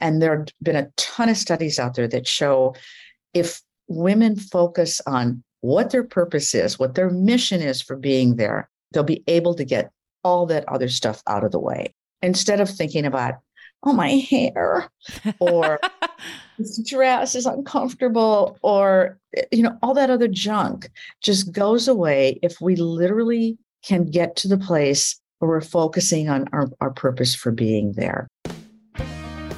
And there have been a ton of studies out there that show if women focus on what their purpose is, what their mission is for being there, they'll be able to get all that other stuff out of the way instead of thinking about, oh, my hair or this dress is uncomfortable or, you know, all that other junk just goes away if we literally can get to the place where we're focusing on our, our purpose for being there.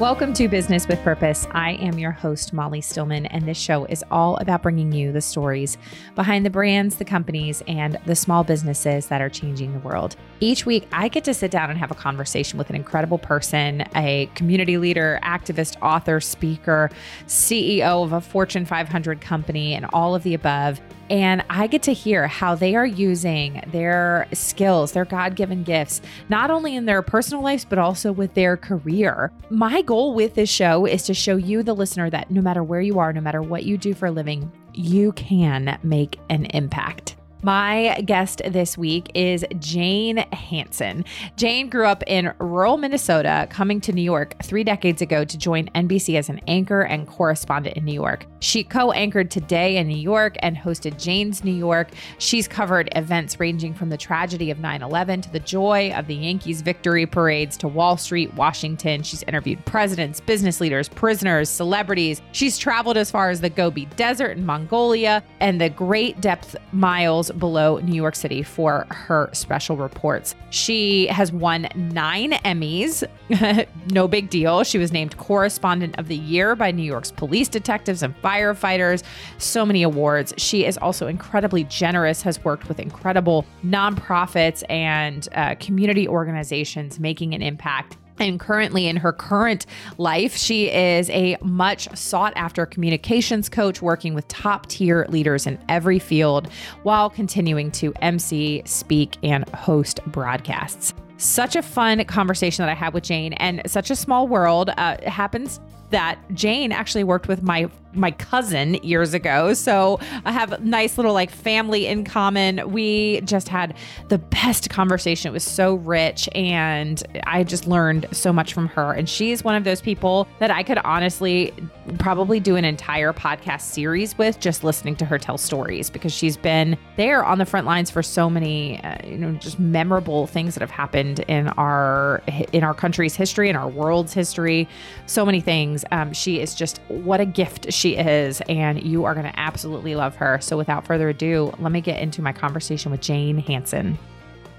Welcome to Business with Purpose. I am your host, Molly Stillman, and this show is all about bringing you the stories behind the brands, the companies, and the small businesses that are changing the world. Each week, I get to sit down and have a conversation with an incredible person, a community leader, activist, author, speaker, CEO of a Fortune 500 company, and all of the above. And I get to hear how they are using their skills, their God given gifts, not only in their personal lives, but also with their career. My goal with this show is to show you, the listener, that no matter where you are, no matter what you do for a living, you can make an impact. My guest this week is Jane Hanson. Jane grew up in rural Minnesota, coming to New York three decades ago to join NBC as an anchor and correspondent in New York. She co anchored Today in New York and hosted Jane's New York. She's covered events ranging from the tragedy of 9 11 to the joy of the Yankees' victory parades to Wall Street, Washington. She's interviewed presidents, business leaders, prisoners, celebrities. She's traveled as far as the Gobi Desert in Mongolia and the Great Depth Miles below New York City for her special reports. She has won nine Emmys. no big deal. She was named Correspondent of the Year by New York's police detectives and firefighters. So many awards. She is also incredibly generous, has worked with incredible nonprofits and uh, community organizations making an impact and currently, in her current life, she is a much sought after communications coach working with top tier leaders in every field while continuing to MC, speak, and host broadcasts. Such a fun conversation that I had with Jane, and such a small world. Uh, happens that Jane actually worked with my my cousin years ago. So I have nice little like family in common. We just had the best conversation. It was so rich and I just learned so much from her. And she's one of those people that I could honestly probably do an entire podcast series with just listening to her tell stories because she's been there on the front lines for so many uh, you know just memorable things that have happened in our in our country's history in our world's history so many things um, she is just what a gift she is, and you are going to absolutely love her. So, without further ado, let me get into my conversation with Jane Hanson.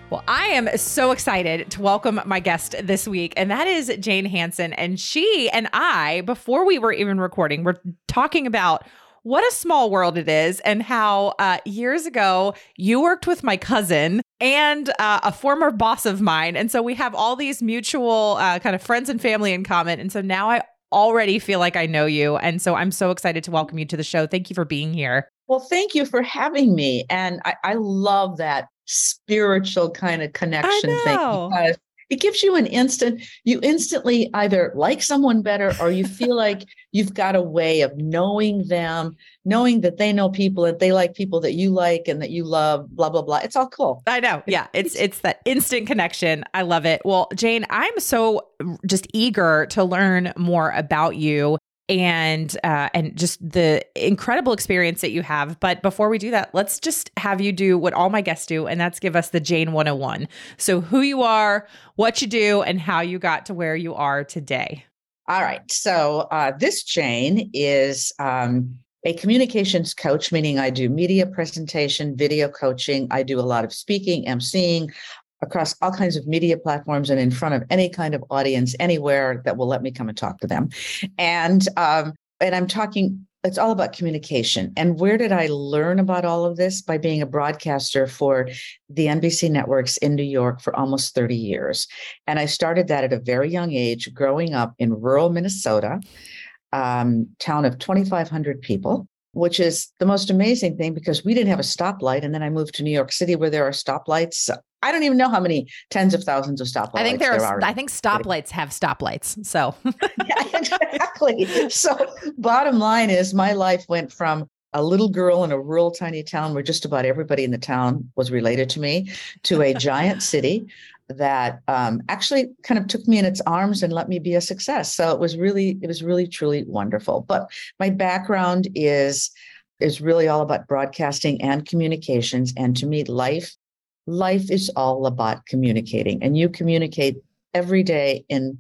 Well, I am so excited to welcome my guest this week, and that is Jane Hanson. And she and I, before we were even recording, we're talking about what a small world it is and how uh, years ago you worked with my cousin and uh, a former boss of mine. And so we have all these mutual uh, kind of friends and family in common. And so now I already feel like I know you. And so I'm so excited to welcome you to the show. Thank you for being here. Well, thank you for having me. And I, I love that spiritual kind of connection thing because it gives you an instant you instantly either like someone better or you feel like you've got a way of knowing them knowing that they know people and they like people that you like and that you love blah blah blah. It's all cool. I know. Yeah it's it's that instant connection. I love it. Well jane i'm so just eager to learn more about you and uh, and just the incredible experience that you have. But before we do that, let's just have you do what all my guests do, and that's give us the Jane 101. So who you are, what you do, and how you got to where you are today. All right. So uh, this Jane is um, a communications coach, meaning I do media presentation, video coaching. I do a lot of speaking, emceeing across all kinds of media platforms and in front of any kind of audience anywhere that will let me come and talk to them. And um, and I'm talking it's all about communication. And where did I learn about all of this? By being a broadcaster for the NBC networks in New York for almost 30 years. And I started that at a very young age, growing up in rural Minnesota, um, town of 2,500 people which is the most amazing thing because we didn't have a stoplight. And then I moved to New York City where there are stoplights I don't even know how many tens of thousands of stoplights. I think there, there are. I think stoplights have stoplights. So yeah, exactly. So bottom line is, my life went from a little girl in a rural tiny town where just about everybody in the town was related to me to a giant city that um, actually kind of took me in its arms and let me be a success. So it was really, it was really, truly wonderful. But my background is is really all about broadcasting and communications. And to me, life, life is all about communicating. And you communicate every day in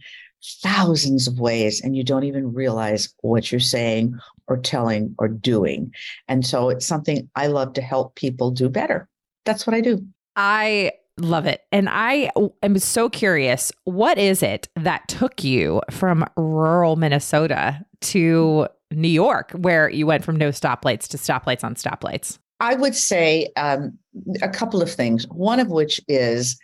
thousands of ways, and you don't even realize what you're saying or telling or doing. And so it's something I love to help people do better. That's what I do. I Love it. And I am so curious what is it that took you from rural Minnesota to New York, where you went from no stoplights to stoplights on stoplights? I would say um, a couple of things. One of which is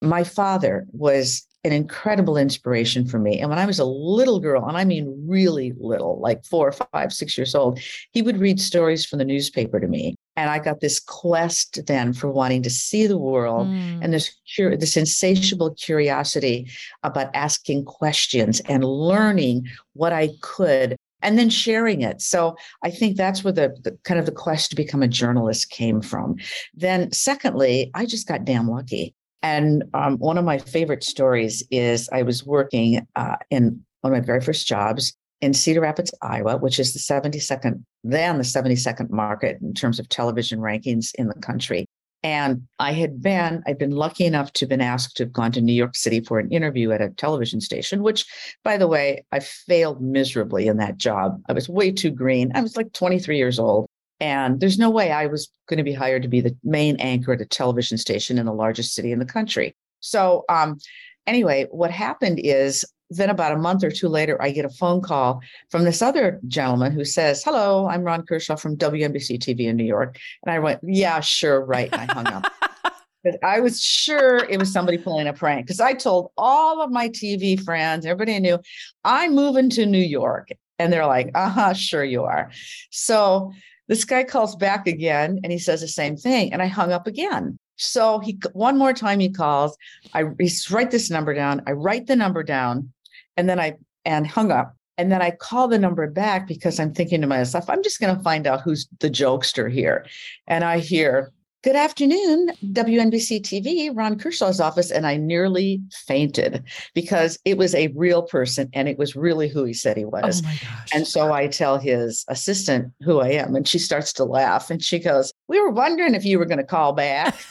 my father was an incredible inspiration for me. And when I was a little girl, and I mean really little, like four, five, six years old, he would read stories from the newspaper to me. And I got this quest then for wanting to see the world mm. and this, this insatiable curiosity about asking questions and learning what I could and then sharing it. So I think that's where the, the, kind of the quest to become a journalist came from. Then, secondly, I just got damn lucky. And um, one of my favorite stories is I was working uh, in one of my very first jobs in Cedar Rapids, Iowa, which is the 72nd, then the 72nd market in terms of television rankings in the country. And I had been, I'd been lucky enough to have been asked to have gone to New York City for an interview at a television station, which, by the way, I failed miserably in that job. I was way too green. I was like 23 years old. And there's no way I was going to be hired to be the main anchor at a television station in the largest city in the country. So, um, anyway, what happened is then about a month or two later, I get a phone call from this other gentleman who says, Hello, I'm Ron Kershaw from WNBC TV in New York. And I went, Yeah, sure, right. And I hung up. I was sure it was somebody pulling a prank. Because I told all of my TV friends, everybody I knew, I'm moving to New York. And they're like, uh huh, sure you are. So this guy calls back again and he says the same thing. And I hung up again. So he one more time he calls. I write this number down. I write the number down and then I and hung up. And then I call the number back because I'm thinking to myself, I'm just going to find out who's the jokester here. And I hear, Good afternoon, WNBC TV, Ron Kershaw's office. And I nearly fainted because it was a real person and it was really who he said he was. Oh and so I tell his assistant who I am, and she starts to laugh and she goes, We were wondering if you were going to call back.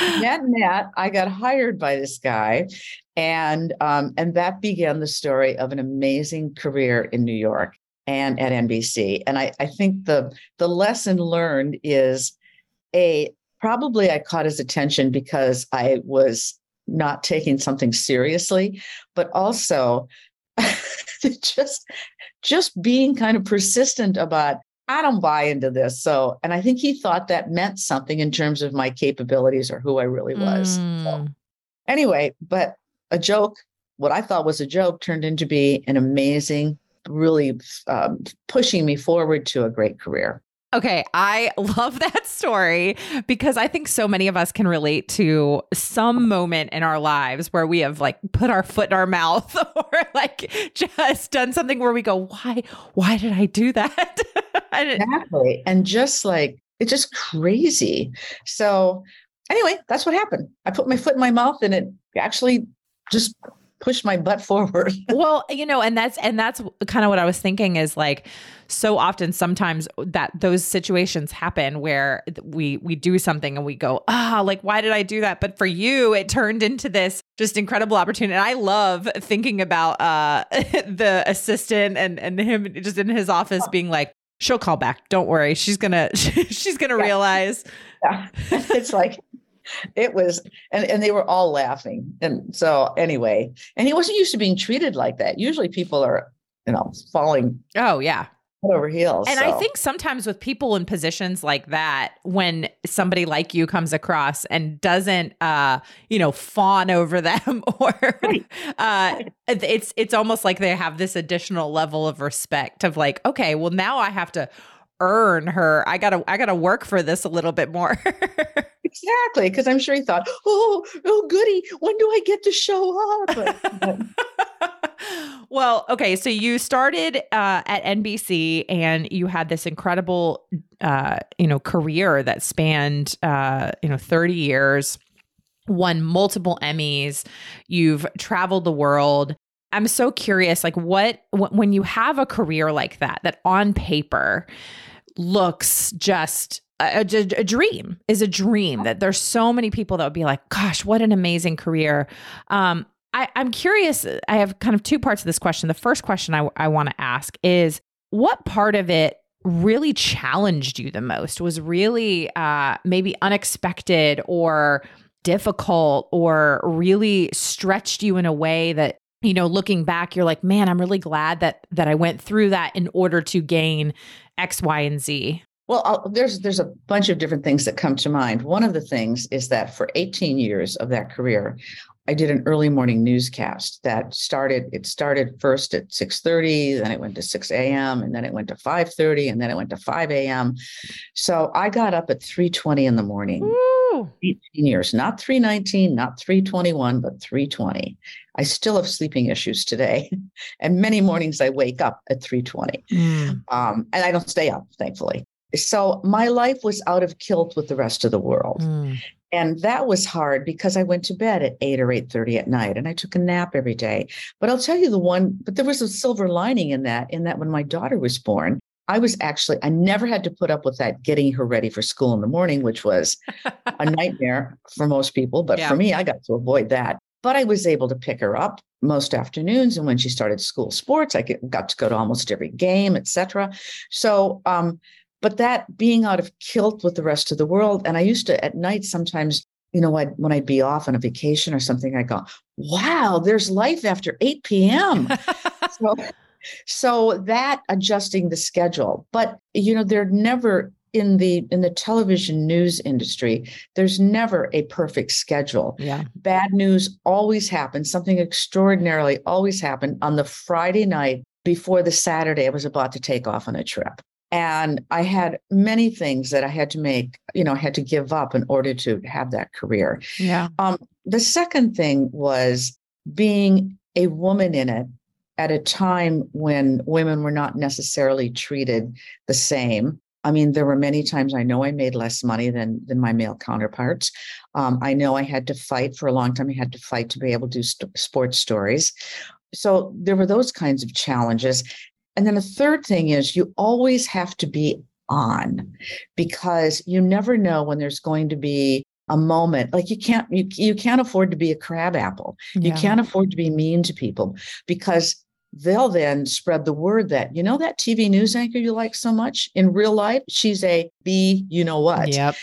net net, I got hired by this guy, and um, and that began the story of an amazing career in New York and at NBC. And I, I think the the lesson learned is a probably I caught his attention because I was not taking something seriously, but also just just being kind of persistent about I don't buy into this. So, and I think he thought that meant something in terms of my capabilities or who I really was. Mm. So, anyway, but a joke, what I thought was a joke, turned into be an amazing really um, pushing me forward to a great career. Okay, I love that story because I think so many of us can relate to some moment in our lives where we have like put our foot in our mouth or like just done something where we go, "Why why did I do that?" exactly. And just like it's just crazy. So, anyway, that's what happened. I put my foot in my mouth and it actually just push my butt forward. well, you know, and that's and that's kind of what I was thinking is like so often sometimes that those situations happen where we we do something and we go, "Ah, like why did I do that?" But for you, it turned into this just incredible opportunity. And I love thinking about uh the assistant and and him just in his office being like, "She'll call back. Don't worry. She's going to she's going to yeah. realize." Yeah. it's like it was and, and they were all laughing and so anyway and he wasn't used to being treated like that usually people are you know falling oh yeah over heels and so. i think sometimes with people in positions like that when somebody like you comes across and doesn't uh you know fawn over them or right. uh it's it's almost like they have this additional level of respect of like okay well now i have to earn her i gotta i gotta work for this a little bit more exactly because i'm sure he thought oh oh goody when do i get to show up well okay so you started uh, at nbc and you had this incredible uh, you know career that spanned uh, you know 30 years won multiple Emmys, you've traveled the world. I'm so curious like what when you have a career like that that on paper looks just a, a, a, dream is a dream that there's so many people that would be like gosh what an amazing career. Um, I, i'm curious i have kind of two parts of this question. The first question i, I want to ask is what part of it really challenged you the most? Was really uh, maybe unexpected or difficult or really stretched you in a way that you know looking back you're like man i'm really glad that that i went through that in order to gain x y and z well I'll, there's there's a bunch of different things that come to mind one of the things is that for 18 years of that career I did an early morning newscast that started, it started first at 6:30, then it went to 6 a.m., and then it went to 5:30, and then it went to 5 a.m. So I got up at 3:20 in the morning. Woo! 18 years, not 319, not 321, but 320. I still have sleeping issues today. And many mornings I wake up at 320. Mm. Um, and I don't stay up, thankfully. So my life was out of kilt with the rest of the world. Mm. And that was hard because I went to bed at 8 or 8:30 at night and I took a nap every day. But I'll tell you the one, but there was a silver lining in that, in that when my daughter was born, I was actually, I never had to put up with that getting her ready for school in the morning, which was a nightmare for most people. But yeah. for me, I got to avoid that. But I was able to pick her up most afternoons. And when she started school sports, I got to go to almost every game, etc. So um, but that being out of kilt with the rest of the world and i used to at night sometimes you know I'd, when i'd be off on a vacation or something I'd go wow there's life after 8 p.m so, so that adjusting the schedule but you know they're never in the in the television news industry there's never a perfect schedule yeah bad news always happens something extraordinarily always happened on the friday night before the saturday i was about to take off on a trip and I had many things that I had to make, you know, I had to give up in order to have that career. Yeah. Um, the second thing was being a woman in it at a time when women were not necessarily treated the same. I mean, there were many times I know I made less money than than my male counterparts. Um, I know I had to fight for a long time. I had to fight to be able to do st- sports stories. So there were those kinds of challenges. And then the third thing is you always have to be on because you never know when there's going to be a moment like you can't you, you can't afford to be a crab apple yeah. you can't afford to be mean to people because they'll then spread the word that you know that tv news anchor you like so much in real life she's a b you know what yep.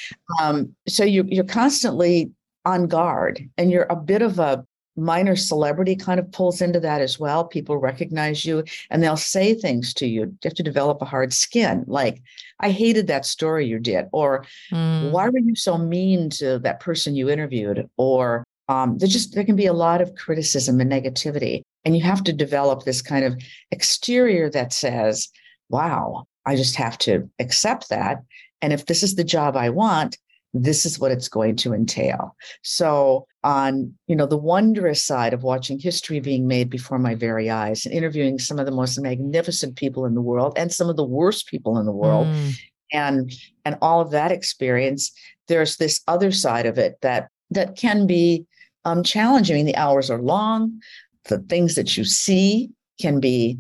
um, so you, you're constantly on guard and you're a bit of a minor celebrity kind of pulls into that as well. People recognize you and they'll say things to you. You have to develop a hard skin. Like, I hated that story you did, or mm. why were you so mean to that person you interviewed? Or um, there just there can be a lot of criticism and negativity. And you have to develop this kind of exterior that says, wow, I just have to accept that. And if this is the job I want, this is what it's going to entail. So on, you know, the wondrous side of watching history being made before my very eyes and interviewing some of the most magnificent people in the world and some of the worst people in the world mm. and and all of that experience, there's this other side of it that that can be um, challenging. I mean, the hours are long, the things that you see can be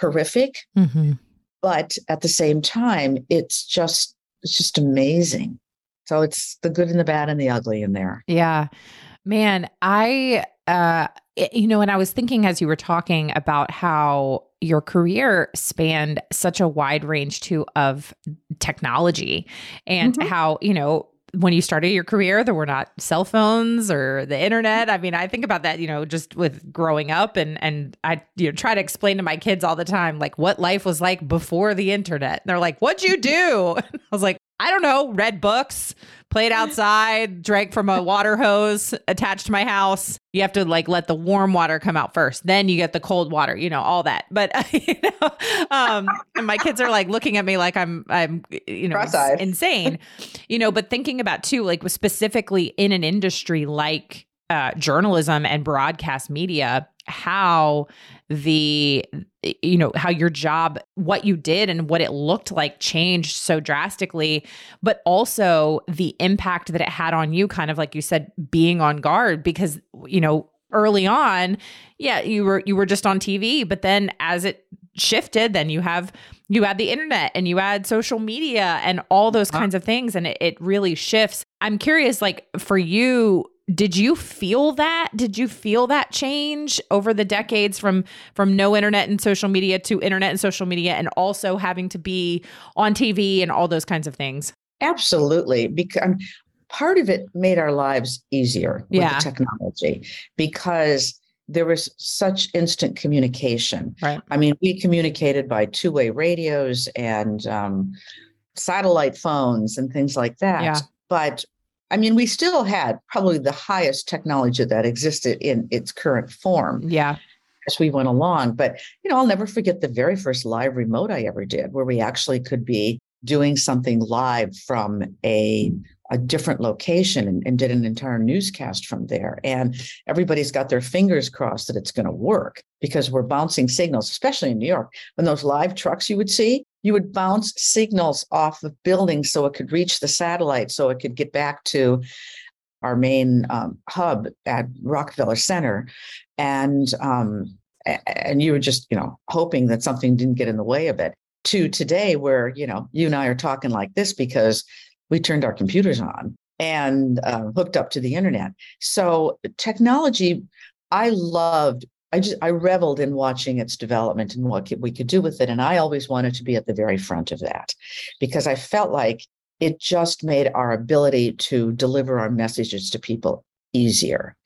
horrific, mm-hmm. but at the same time, it's just it's just amazing so it's the good and the bad and the ugly in there. Yeah. Man, I uh you know, and I was thinking as you were talking about how your career spanned such a wide range too of technology and mm-hmm. how, you know, when you started your career, there were not cell phones or the internet. I mean, I think about that, you know, just with growing up and and I you know try to explain to my kids all the time like what life was like before the internet. And they're like, "What'd you do?" I was like, I don't know, read books, played outside, drank from a water hose attached to my house. You have to like let the warm water come out first, then you get the cold water, you know, all that. But you know, um, and my kids are like looking at me like I'm I'm you know insane, you know. But thinking about too, like specifically in an industry like uh, journalism and broadcast media, how the you know how your job what you did and what it looked like changed so drastically but also the impact that it had on you kind of like you said being on guard because you know early on yeah you were you were just on TV but then as it shifted then you have you add the internet and you add social media and all those uh-huh. kinds of things and it, it really shifts. I'm curious like for you did you feel that? Did you feel that change over the decades from from no internet and social media to internet and social media and also having to be on tv and all those kinds of things? Absolutely because um, part of it made our lives easier with Yeah. the technology because there was such instant communication. Right. I mean we communicated by two-way radios and um, satellite phones and things like that. Yeah. but i mean we still had probably the highest technology that existed in its current form yeah as we went along. But, you know, I'll never forget the very first live remote I ever did, where we actually could be doing something live from a a different location and, and did an entire newscast from there. And everybody's got their fingers crossed that it's going to work because we're bouncing signals, especially in New York. When those live trucks you would see, you would bounce signals off of buildings so it could reach the satellite, so it could get back to our main um, hub at Rockefeller Center. And um, and you were just you know hoping that something didn't get in the way of it. To today where you know you and i are talking like this because we turned our computers on and uh, hooked up to the internet. So technology i loved i just i reveled in watching its development and what we could do with it and i always wanted to be at the very front of that because i felt like it just made our ability to deliver our messages to people easier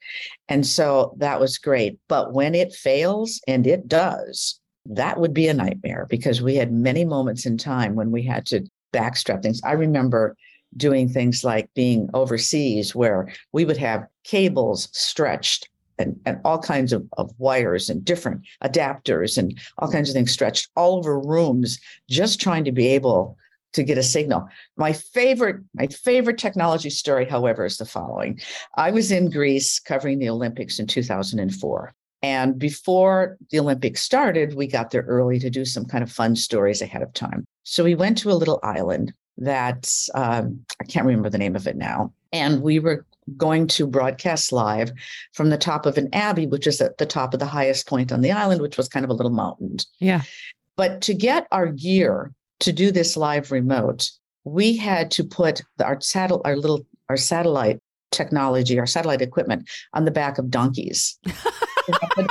and so that was great. But when it fails, and it does, that would be a nightmare because we had many moments in time when we had to backstrap things. I remember doing things like being overseas where we would have cables stretched and, and all kinds of, of wires and different adapters and all kinds of things stretched all over rooms, just trying to be able to get a signal. My favorite, my favorite technology story, however, is the following. I was in Greece covering the Olympics in 2004. And before the Olympics started, we got there early to do some kind of fun stories ahead of time. So we went to a little island that um, I can't remember the name of it now. And we were going to broadcast live from the top of an abbey, which is at the top of the highest point on the island, which was kind of a little mountain. yeah But to get our gear to do this live remote, we had to put our satel- our little our satellite technology, our satellite equipment on the back of donkeys.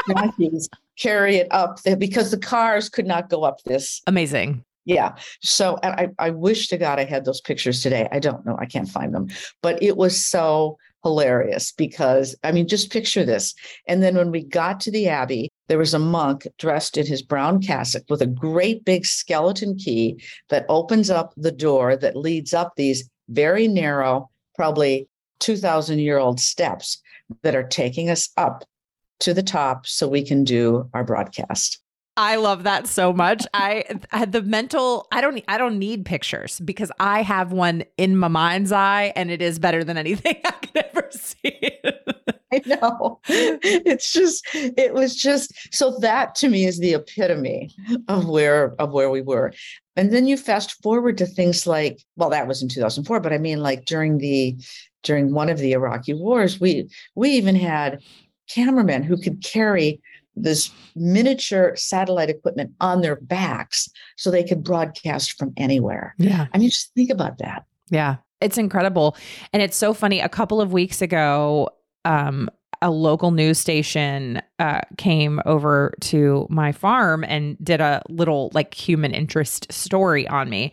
Donkeys carry it up there because the cars could not go up this. amazing Yeah. So I, I wish to God I had those pictures today. I don't know. I can't find them. But it was so hilarious because I mean, just picture this. And then when we got to the Abbey, there was a monk dressed in his brown cassock with a great big skeleton key that opens up the door that leads up these very narrow, probably 2,000 year old steps that are taking us up to the top so we can do our broadcast. I love that so much. I had the mental I don't I don't need pictures because I have one in my mind's eye and it is better than anything I could ever see. I know. It's just it was just so that to me is the epitome of where of where we were. And then you fast forward to things like well that was in 2004 but I mean like during the during one of the Iraqi wars we we even had cameramen who could carry this miniature satellite equipment on their backs so they could broadcast from anywhere. yeah. I mean just think about that. Yeah. It's incredible. And it's so funny. A couple of weeks ago, um, a local news station uh, came over to my farm and did a little like human interest story on me.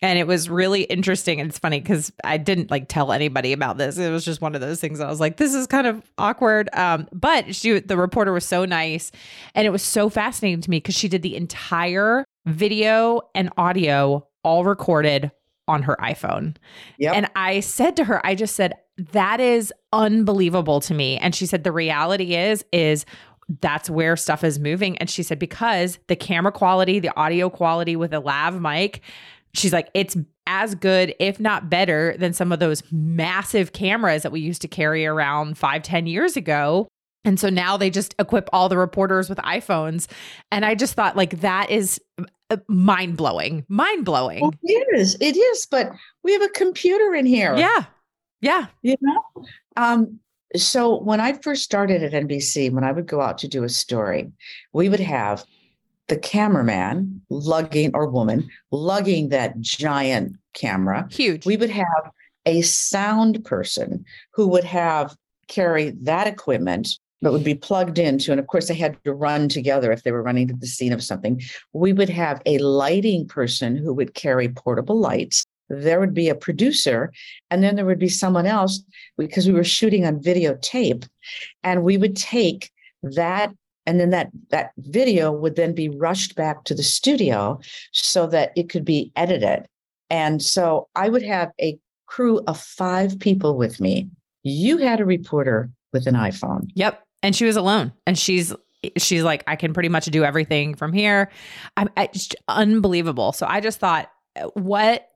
And it was really interesting. And it's funny because I didn't like tell anybody about this. It was just one of those things. I was like, this is kind of awkward. Um, but she, the reporter was so nice. And it was so fascinating to me because she did the entire video and audio all recorded on her iPhone. Yep. And I said to her, I just said, that is unbelievable to me. And she said, the reality is, is that's where stuff is moving. And she said, because the camera quality, the audio quality with a lav mic, she's like, it's as good, if not better, than some of those massive cameras that we used to carry around five, ten years ago. And so now they just equip all the reporters with iPhones. And I just thought, like, that is uh, mind blowing, mind blowing. Well, it is. It is. But we have a computer in here. Yeah. Yeah. You know? Um, so when I first started at NBC, when I would go out to do a story, we would have the cameraman lugging or woman lugging that giant camera. Huge. We would have a sound person who would have carry that equipment that would be plugged into and of course they had to run together if they were running to the scene of something. We would have a lighting person who would carry portable lights. There would be a producer and then there would be someone else because we were shooting on videotape and we would take that and then that that video would then be rushed back to the studio so that it could be edited. And so i would have a crew of five people with me. You had a reporter with an iphone. Yep and she was alone. And she's she's like i can pretty much do everything from here. I'm I, just unbelievable. So i just thought uh, what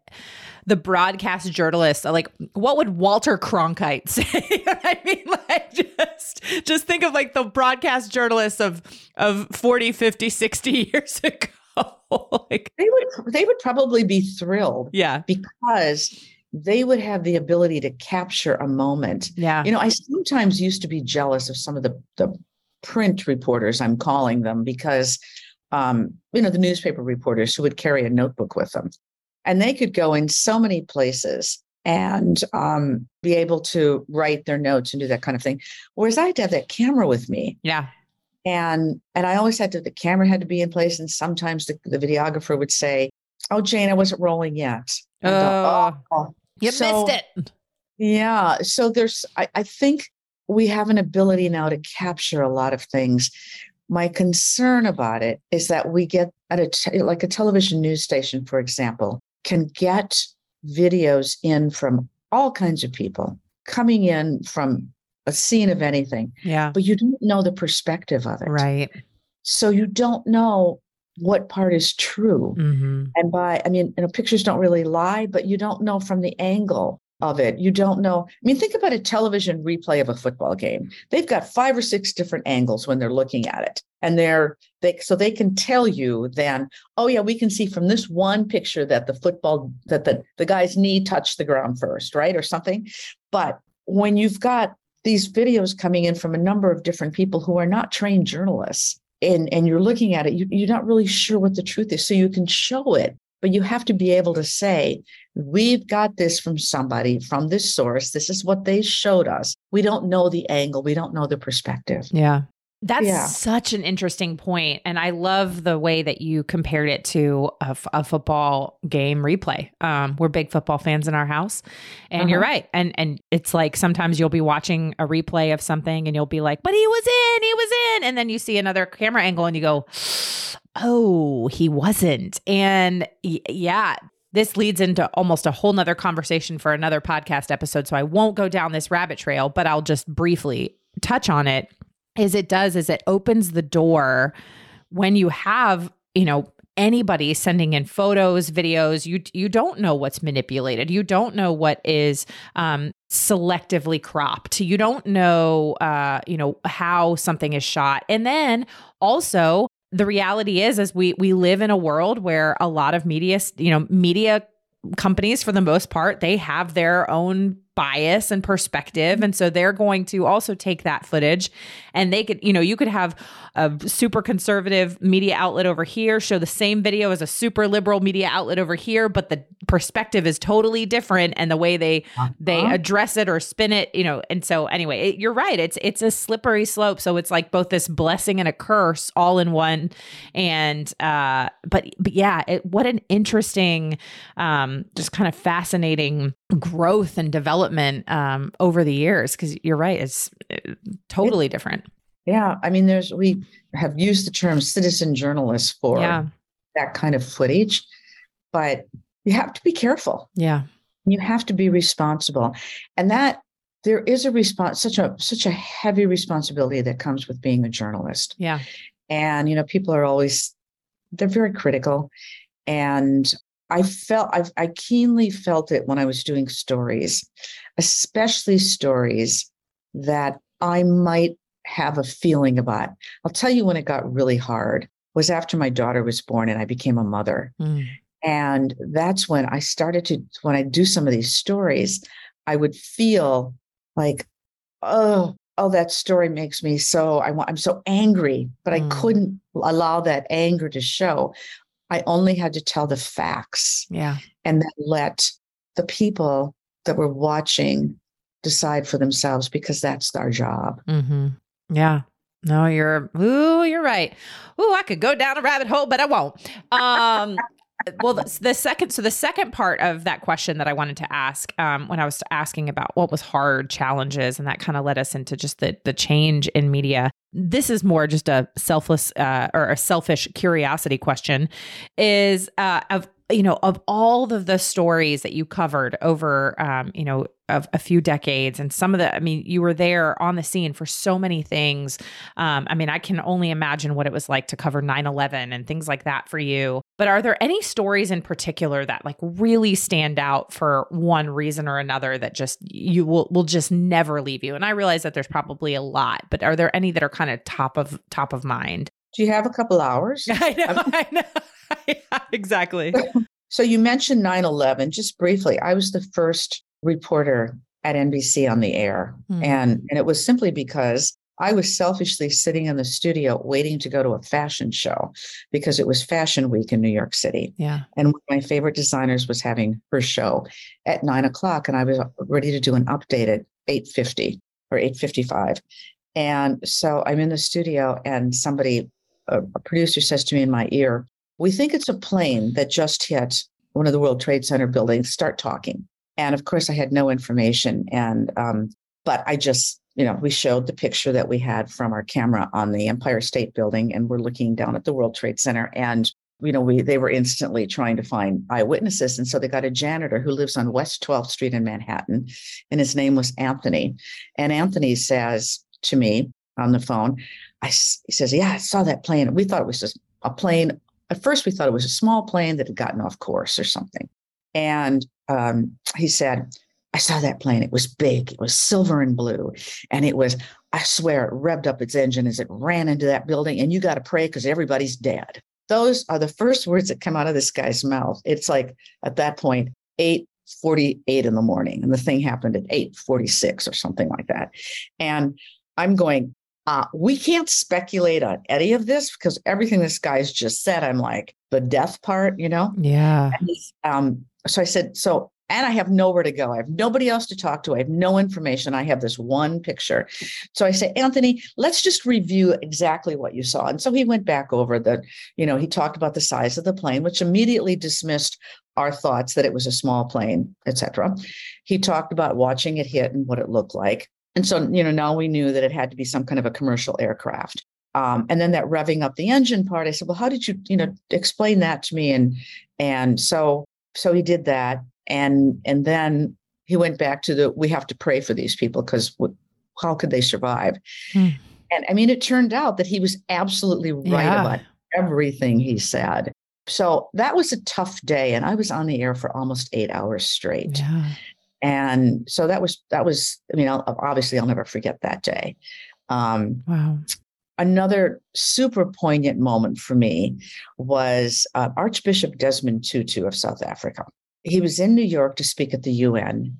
the broadcast journalists are like what would walter cronkite say? I mean like just just think of like the broadcast journalists of of 40 50 60 years ago. Like they would they would probably be thrilled yeah. because they would have the ability to capture a moment yeah you know i sometimes used to be jealous of some of the the print reporters i'm calling them because um, you know the newspaper reporters who would carry a notebook with them and they could go in so many places and um, be able to write their notes and do that kind of thing. Whereas I had to have that camera with me. Yeah. And and I always had to the camera had to be in place. And sometimes the, the videographer would say, Oh, Jane, I wasn't rolling yet. Oh. oh. you so, missed it. Yeah. So there's I, I think we have an ability now to capture a lot of things. My concern about it is that we get at a t- like a television news station, for example, can get videos in from all kinds of people coming in from a scene of anything. Yeah. But you don't know the perspective of it. Right. So you don't know what part is true. Mm-hmm. And by, I mean, you know, pictures don't really lie, but you don't know from the angle of it. You don't know. I mean, think about a television replay of a football game. They've got five or six different angles when they're looking at it. And they're they so they can tell you then, oh yeah, we can see from this one picture that the football that the, the guy's knee touched the ground first, right? Or something. But when you've got these videos coming in from a number of different people who are not trained journalists, and, and you're looking at it, you, you're not really sure what the truth is. So you can show it but you have to be able to say, we've got this from somebody, from this source. This is what they showed us. We don't know the angle, we don't know the perspective. Yeah. That's yeah. such an interesting point, and I love the way that you compared it to a, f- a football game replay. Um, we're big football fans in our house, and uh-huh. you're right. And and it's like sometimes you'll be watching a replay of something, and you'll be like, "But he was in, he was in," and then you see another camera angle, and you go, "Oh, he wasn't." And y- yeah, this leads into almost a whole nother conversation for another podcast episode. So I won't go down this rabbit trail, but I'll just briefly touch on it is it does is it opens the door when you have, you know, anybody sending in photos, videos, you you don't know what's manipulated. You don't know what is um, selectively cropped. You don't know, uh, you know, how something is shot. And then also, the reality is, is we we live in a world where a lot of media, you know, media companies for the most part, they have their own bias and perspective. And so they're going to also take that footage and they could, you know, you could have a super conservative media outlet over here show the same video as a super liberal media outlet over here, but the perspective is totally different and the way they uh-huh. they address it or spin it, you know. And so anyway, it, you're right. It's it's a slippery slope. So it's like both this blessing and a curse all in one. And uh but but yeah, it, what an interesting um just kind of fascinating growth and development um, over the years because you're right it's uh, totally it, different. Yeah i mean there's we have used the term citizen journalist for yeah. that kind of footage but you have to be careful. Yeah. You have to be responsible and that there is a response such a such a heavy responsibility that comes with being a journalist. Yeah. And you know people are always they're very critical and I felt I've, I keenly felt it when I was doing stories, especially stories that I might have a feeling about. I'll tell you when it got really hard was after my daughter was born and I became a mother. Mm. And that's when I started to, when I do some of these stories, I would feel like, oh, oh, that story makes me so, I want, I'm so angry, but mm. I couldn't allow that anger to show. I only had to tell the facts. Yeah. And then let the people that were watching decide for themselves because that's our job. Mm-hmm. Yeah. No, you're, ooh, you're right. Ooh, I could go down a rabbit hole, but I won't. Um, well, the, the, second, so the second part of that question that I wanted to ask, um, when I was asking about what was hard challenges, and that kind of led us into just the the change in media. This is more just a selfless uh, or a selfish curiosity question. Is uh, of you know, of all of the stories that you covered over, um, you know, of a few decades and some of the, I mean, you were there on the scene for so many things. Um, I mean, I can only imagine what it was like to cover 9 11 and things like that for you. But are there any stories in particular that like really stand out for one reason or another that just you will, will just never leave you? And I realize that there's probably a lot, but are there any that are kind of top of, top of mind? Do you have a couple hours? I know. I know. exactly. So you mentioned 9 11. Just briefly, I was the first reporter at NBC on the air. Mm. And, and it was simply because I was selfishly sitting in the studio waiting to go to a fashion show because it was Fashion Week in New York City. Yeah. And my favorite designers was having her show at nine o'clock, and I was ready to do an update at eight fifty or eight fifty five. And so I'm in the studio, and somebody, a producer, says to me in my ear, we think it's a plane that just hit one of the World Trade Center buildings. Start talking. And of course, I had no information. And, um, but I just, you know, we showed the picture that we had from our camera on the Empire State Building, and we're looking down at the World Trade Center. And, you know, we they were instantly trying to find eyewitnesses. And so they got a janitor who lives on West 12th Street in Manhattan, and his name was Anthony. And Anthony says to me on the phone, I, he says, Yeah, I saw that plane. We thought it was just a plane at first, we thought it was a small plane that had gotten off course or something. And um, he said, I saw that plane. It was big. It was silver and blue. And it was, I swear, it revved up its engine as it ran into that building. And you got to pray because everybody's dead. Those are the first words that come out of this guy's mouth. It's like at that point, 8:48 in the morning. And the thing happened at 8:46 or something like that. And I'm going, uh, we can't speculate on any of this because everything this guy's just said, I'm like, the death part, you know? Yeah. Um, so I said, so, and I have nowhere to go. I have nobody else to talk to. I have no information. I have this one picture. So I say, Anthony, let's just review exactly what you saw. And so he went back over the, you know, he talked about the size of the plane, which immediately dismissed our thoughts that it was a small plane, etc. He talked about watching it hit and what it looked like. And so, you know, now we knew that it had to be some kind of a commercial aircraft. Um, and then that revving up the engine part, I said, well, how did you, you know, explain that to me? And and so so he did that, and and then he went back to the we have to pray for these people because how could they survive? Hmm. And I mean, it turned out that he was absolutely right yeah. about everything he said. So that was a tough day, and I was on the air for almost eight hours straight. Yeah and so that was that was i mean I'll, obviously i'll never forget that day. Um, wow. another super poignant moment for me was uh, archbishop desmond tutu of south africa. He was in new york to speak at the un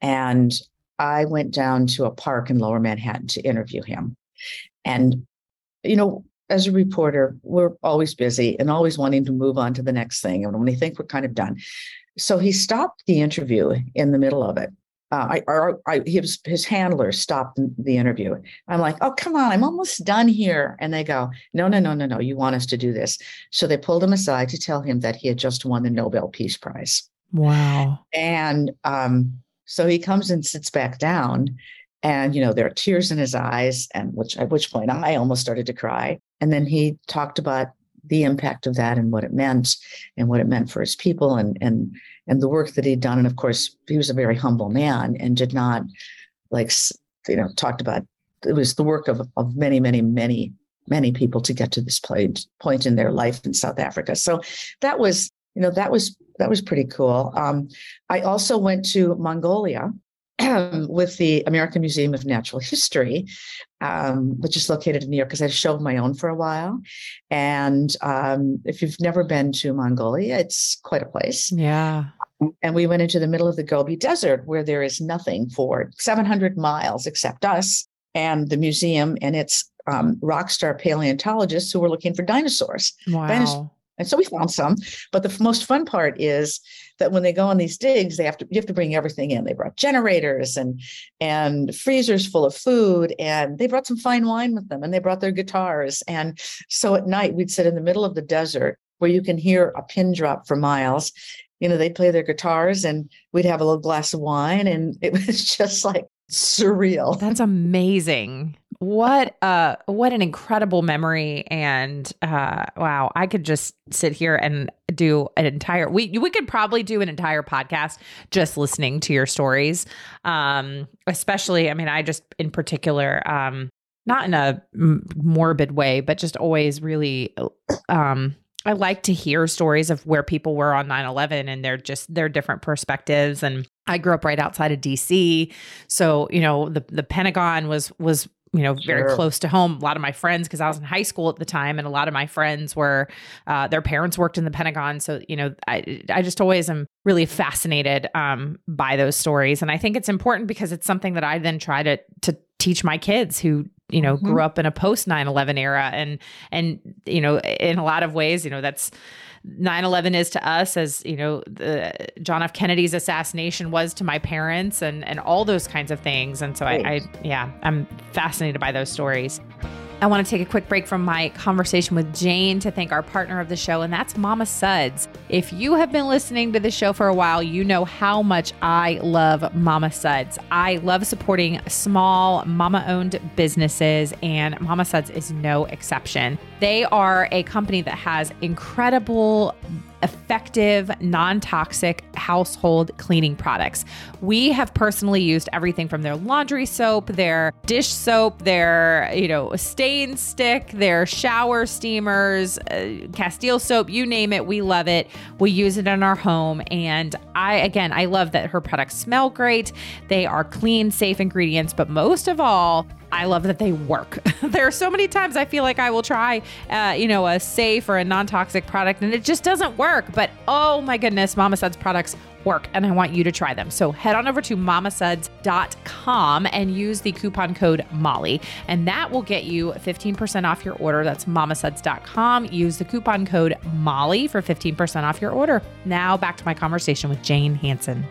and i went down to a park in lower manhattan to interview him. And you know as a reporter, we're always busy and always wanting to move on to the next thing. And when we think we're kind of done, so he stopped the interview in the middle of it. Uh, I, or, I, his, his handler stopped the interview. I'm like, oh, come on, I'm almost done here. And they go, no, no, no, no, no, you want us to do this. So they pulled him aside to tell him that he had just won the Nobel Peace Prize. Wow. And um, so he comes and sits back down. And, you know, there are tears in his eyes, and which at which point I almost started to cry. And then he talked about the impact of that and what it meant and what it meant for his people and and and the work that he'd done. And of course he was a very humble man and did not like you know talked about it was the work of of many many many many people to get to this point point in their life in South Africa. So that was you know that was that was pretty cool. Um, I also went to Mongolia with the American Museum of Natural History, um, which is located in New York, because I had a show of my own for a while. And um, if you've never been to Mongolia, it's quite a place. Yeah. And we went into the middle of the Gobi Desert where there is nothing for 700 miles except us and the museum and its um, rock star paleontologists who were looking for dinosaurs. Wow. Dinosaurs and so we found some. But the most fun part is that when they go on these digs, they have to you have to bring everything in. They brought generators and and freezers full of food, and they brought some fine wine with them, and they brought their guitars. And so at night we'd sit in the middle of the desert where you can hear a pin drop for miles. You know, they'd play their guitars and we'd have a little glass of wine, and it was just like surreal. That's amazing. What uh what an incredible memory and uh wow, I could just sit here and do an entire we we could probably do an entire podcast just listening to your stories. Um especially I mean I just in particular um not in a morbid way, but just always really um I like to hear stories of where people were on 9/11 and they're just their different perspectives and I grew up right outside of DC. So, you know, the the Pentagon was was you know very sure. close to home a lot of my friends because i was in high school at the time and a lot of my friends were uh, their parents worked in the pentagon so you know i, I just always am really fascinated um, by those stories and i think it's important because it's something that i then try to to teach my kids who you know mm-hmm. grew up in a post 9-11 era and and you know in a lot of ways you know that's 9-11 is to us as you know the john f. Kennedy's assassination was to my parents and and all those kinds of things. And so I, I yeah i'm fascinated by those stories I want to take a quick break from my conversation with Jane to thank our partner of the show, and that's Mama Suds. If you have been listening to the show for a while, you know how much I love Mama Suds. I love supporting small mama owned businesses, and Mama Suds is no exception. They are a company that has incredible effective, non toxic household cleaning products. We have personally used everything from their laundry soap, their dish soap, their, you know, stain stick, their shower steamers, uh, Castile soap, you name it. We love it. We use it in our home. And I, again, I love that her products smell great. They are clean, safe ingredients, but most of all, I love that they work. there are so many times I feel like I will try, uh, you know, a safe or a non toxic product and it just doesn't work. But oh my goodness, Mama Suds products work and I want you to try them. So head on over to mamasuds.com and use the coupon code Molly, and that will get you 15% off your order. That's mamasuds.com. Use the coupon code Molly for 15% off your order. Now back to my conversation with Jane Hanson.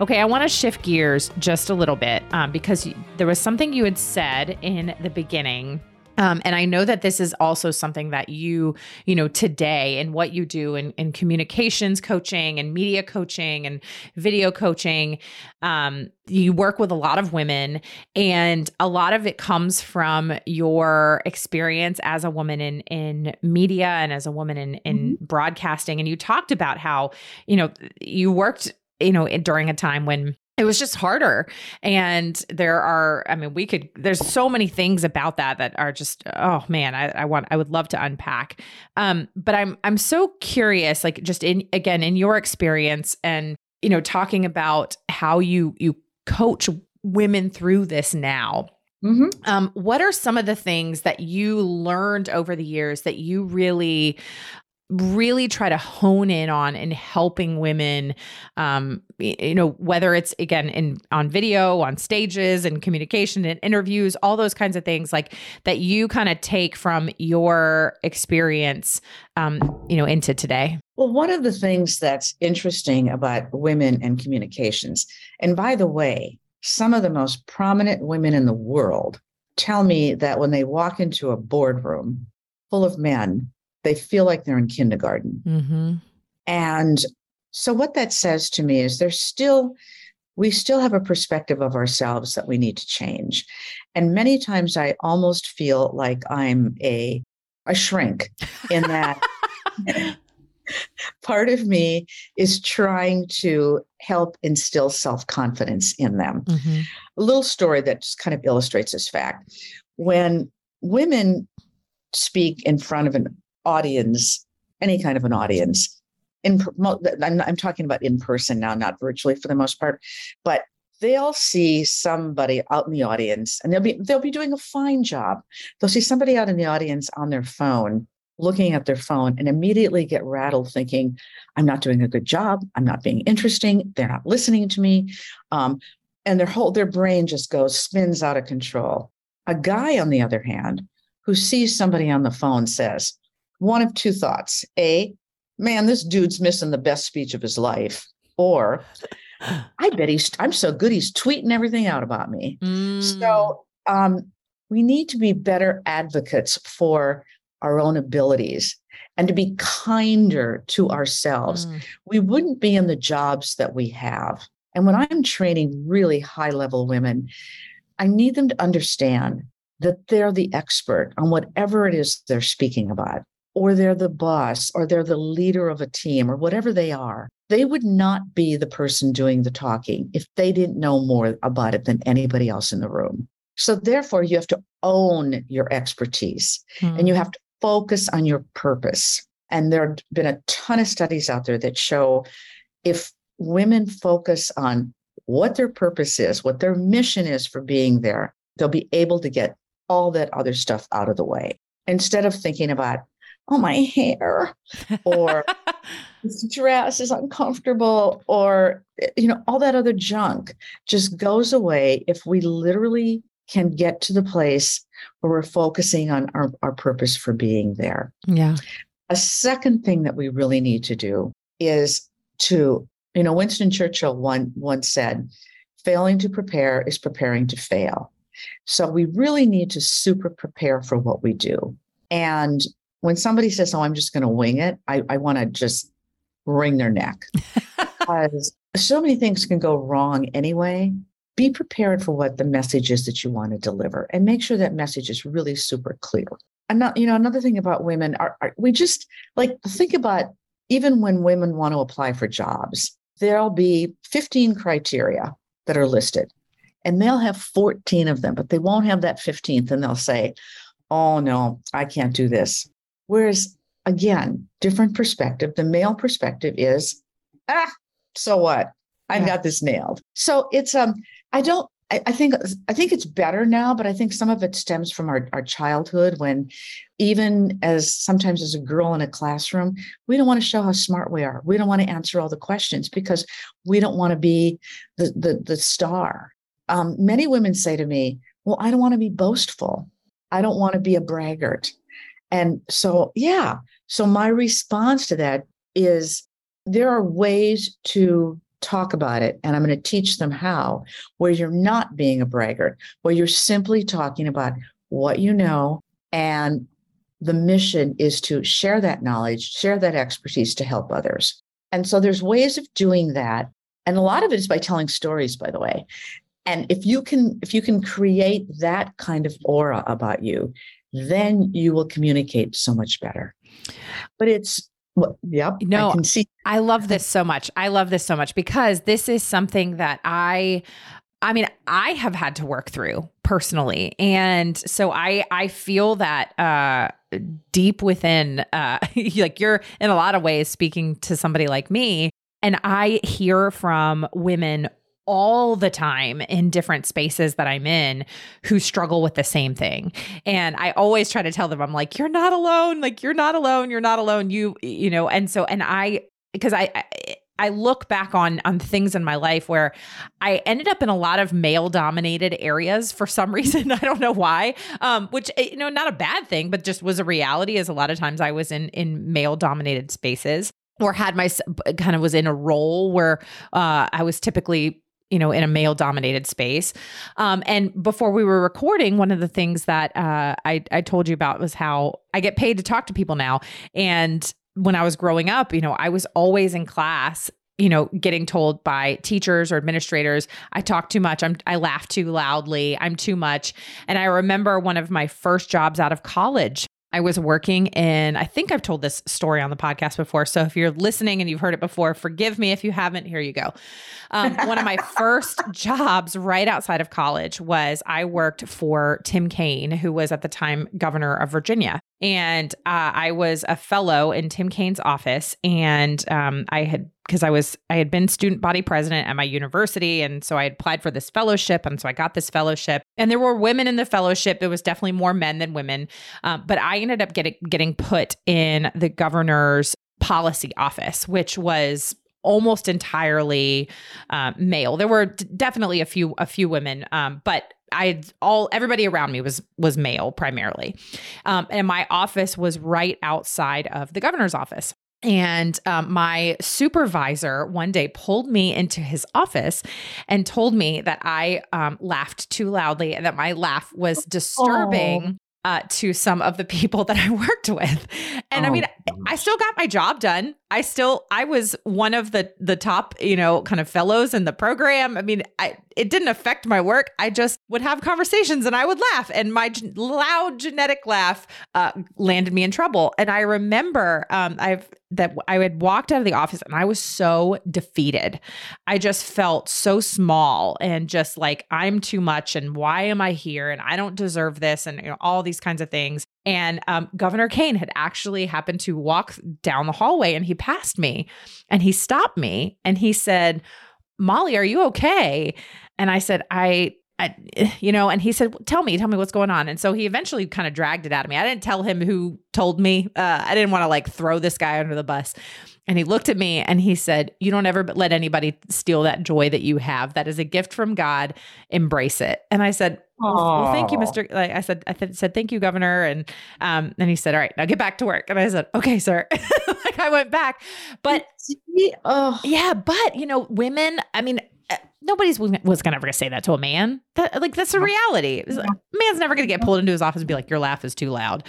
Okay, I want to shift gears just a little bit um, because there was something you had said in the beginning. Um, and I know that this is also something that you, you know, today and what you do in, in communications coaching and media coaching and video coaching, um, you work with a lot of women, and a lot of it comes from your experience as a woman in in media and as a woman in in mm-hmm. broadcasting. And you talked about how, you know, you worked you know, during a time when it was just harder. And there are, I mean, we could, there's so many things about that that are just, oh man, I, I want, I would love to unpack. Um, but I'm, I'm so curious, like just in, again, in your experience and, you know, talking about how you, you coach women through this now. Mm-hmm. Um, what are some of the things that you learned over the years that you really really try to hone in on in helping women um you know whether it's again in on video on stages and communication and interviews all those kinds of things like that you kind of take from your experience um you know into today. Well one of the things that's interesting about women and communications and by the way some of the most prominent women in the world tell me that when they walk into a boardroom full of men they feel like they're in kindergarten. Mm-hmm. And so, what that says to me is there's still, we still have a perspective of ourselves that we need to change. And many times I almost feel like I'm a, a shrink in that. part of me is trying to help instill self confidence in them. Mm-hmm. A little story that just kind of illustrates this fact. When women speak in front of an audience, any kind of an audience, in I'm, I'm talking about in person now, not virtually for the most part, but they'll see somebody out in the audience and they'll be they'll be doing a fine job. They'll see somebody out in the audience on their phone looking at their phone and immediately get rattled thinking i'm not doing a good job. I'm not being interesting. They're not listening to me. Um, and their whole their brain just goes spins out of control. A guy on the other hand who sees somebody on the phone says one of two thoughts a man this dude's missing the best speech of his life or I bet he's, I'm so good, he's tweeting everything out about me. Mm. So um, we need to be better advocates for our own abilities and to be kinder to ourselves. Mm. We wouldn't be in the jobs that we have. And when I'm training really high level women, I need them to understand that they're the expert on whatever it is they're speaking about, or they're the boss, or they're the leader of a team, or whatever they are they would not be the person doing the talking if they didn't know more about it than anybody else in the room. So, therefore, you have to own your expertise mm. and you hmm. have to focus on your purpose. And there have been a ton of studies out there that show if women focus on what their purpose is, what their mission is for being there, they'll be able to get all that other stuff out of the way instead of thinking about, oh, my hair or this dress is uncomfortable or you know all that other junk just goes away if we literally can get to the place where we're focusing on our, our purpose for being there. Yeah. A second thing that we really need to do is to you know winston churchill one once said failing to prepare is preparing to fail. So we really need to super prepare for what we do. And when somebody says, Oh, I'm just going to wing it, I, I want to just wring their neck because so many things can go wrong anyway. Be prepared for what the message is that you want to deliver and make sure that message is really super clear. And not, you know, another thing about women are, are we just like think about even when women want to apply for jobs, there'll be 15 criteria that are listed and they'll have 14 of them, but they won't have that 15th. And they'll say, Oh, no, I can't do this. Whereas again, different perspective. The male perspective is, ah, so what? I've yeah. got this nailed. So it's um, I don't I, I, think I think it's better now, but I think some of it stems from our, our childhood when even as sometimes as a girl in a classroom, we don't want to show how smart we are. We don't want to answer all the questions because we don't want to be the the, the star. Um, many women say to me, Well, I don't want to be boastful. I don't want to be a braggart. And so, yeah. So, my response to that is there are ways to talk about it, and I'm going to teach them how, where you're not being a braggart, where you're simply talking about what you know. And the mission is to share that knowledge, share that expertise to help others. And so, there's ways of doing that. And a lot of it is by telling stories, by the way. And if you can, if you can create that kind of aura about you, then you will communicate so much better. But it's well, yep. No, I can see. I love this so much. I love this so much because this is something that I I mean, I have had to work through personally. And so I I feel that uh deep within uh like you're in a lot of ways speaking to somebody like me and I hear from women all the time in different spaces that I'm in who struggle with the same thing. And I always try to tell them, I'm like, you're not alone. Like, you're not alone. You're not alone. You, you know, and so, and I, because I, I I look back on on things in my life where I ended up in a lot of male dominated areas for some reason. I don't know why. Um, which eh, you know, not a bad thing, but just was a reality. As a lot of times I was in in male dominated spaces or had my kind of was in a role where uh, I was typically you know, in a male dominated space. Um, and before we were recording, one of the things that uh, I, I told you about was how I get paid to talk to people now. And when I was growing up, you know, I was always in class you know getting told by teachers or administrators i talk too much i'm i laugh too loudly i'm too much and i remember one of my first jobs out of college I was working in, I think I've told this story on the podcast before. So if you're listening and you've heard it before, forgive me if you haven't. Here you go. Um, one of my first jobs right outside of college was I worked for Tim Kaine, who was at the time governor of Virginia. and uh, I was a fellow in Tim Kaine's office, and um, I had because I was I had been student body president at my university, and so I applied for this fellowship, and so I got this fellowship. And there were women in the fellowship. It was definitely more men than women, um, but I ended up getting getting put in the governor's policy office, which was almost entirely uh, male. There were d- definitely a few a few women, um, but I all everybody around me was was male primarily, um, and my office was right outside of the governor's office. And um, my supervisor one day pulled me into his office and told me that I um, laughed too loudly and that my laugh was disturbing uh, to some of the people that I worked with. And oh, I mean, I still got my job done. I still I was one of the the top, you know, kind of fellows in the program. I mean, I it didn't affect my work. I just would have conversations and I would laugh and my g- loud genetic laugh uh, landed me in trouble. And I remember um, I've that I had walked out of the office and I was so defeated. I just felt so small and just like I'm too much and why am I here and I don't deserve this and you know all these kinds of things. And um, Governor Kaine had actually happened to walk down the hallway and he passed me and he stopped me and he said, Molly, are you okay? And I said, I, I, you know, and he said, "Tell me, tell me what's going on." And so he eventually kind of dragged it out of me. I didn't tell him who told me. Uh, I didn't want to like throw this guy under the bus. And he looked at me and he said, "You don't ever let anybody steal that joy that you have. That is a gift from God. Embrace it." And I said, well, well, thank you, Mr. Like I said, I th- said, thank you, Governor. And um, and he said, all right, now get back to work. And I said, okay, sir. like I went back, but oh. yeah, but you know, women. I mean, nobody's was gonna ever say that to a man. That like that's a reality. A man's never gonna get pulled into his office and be like, your laugh is too loud.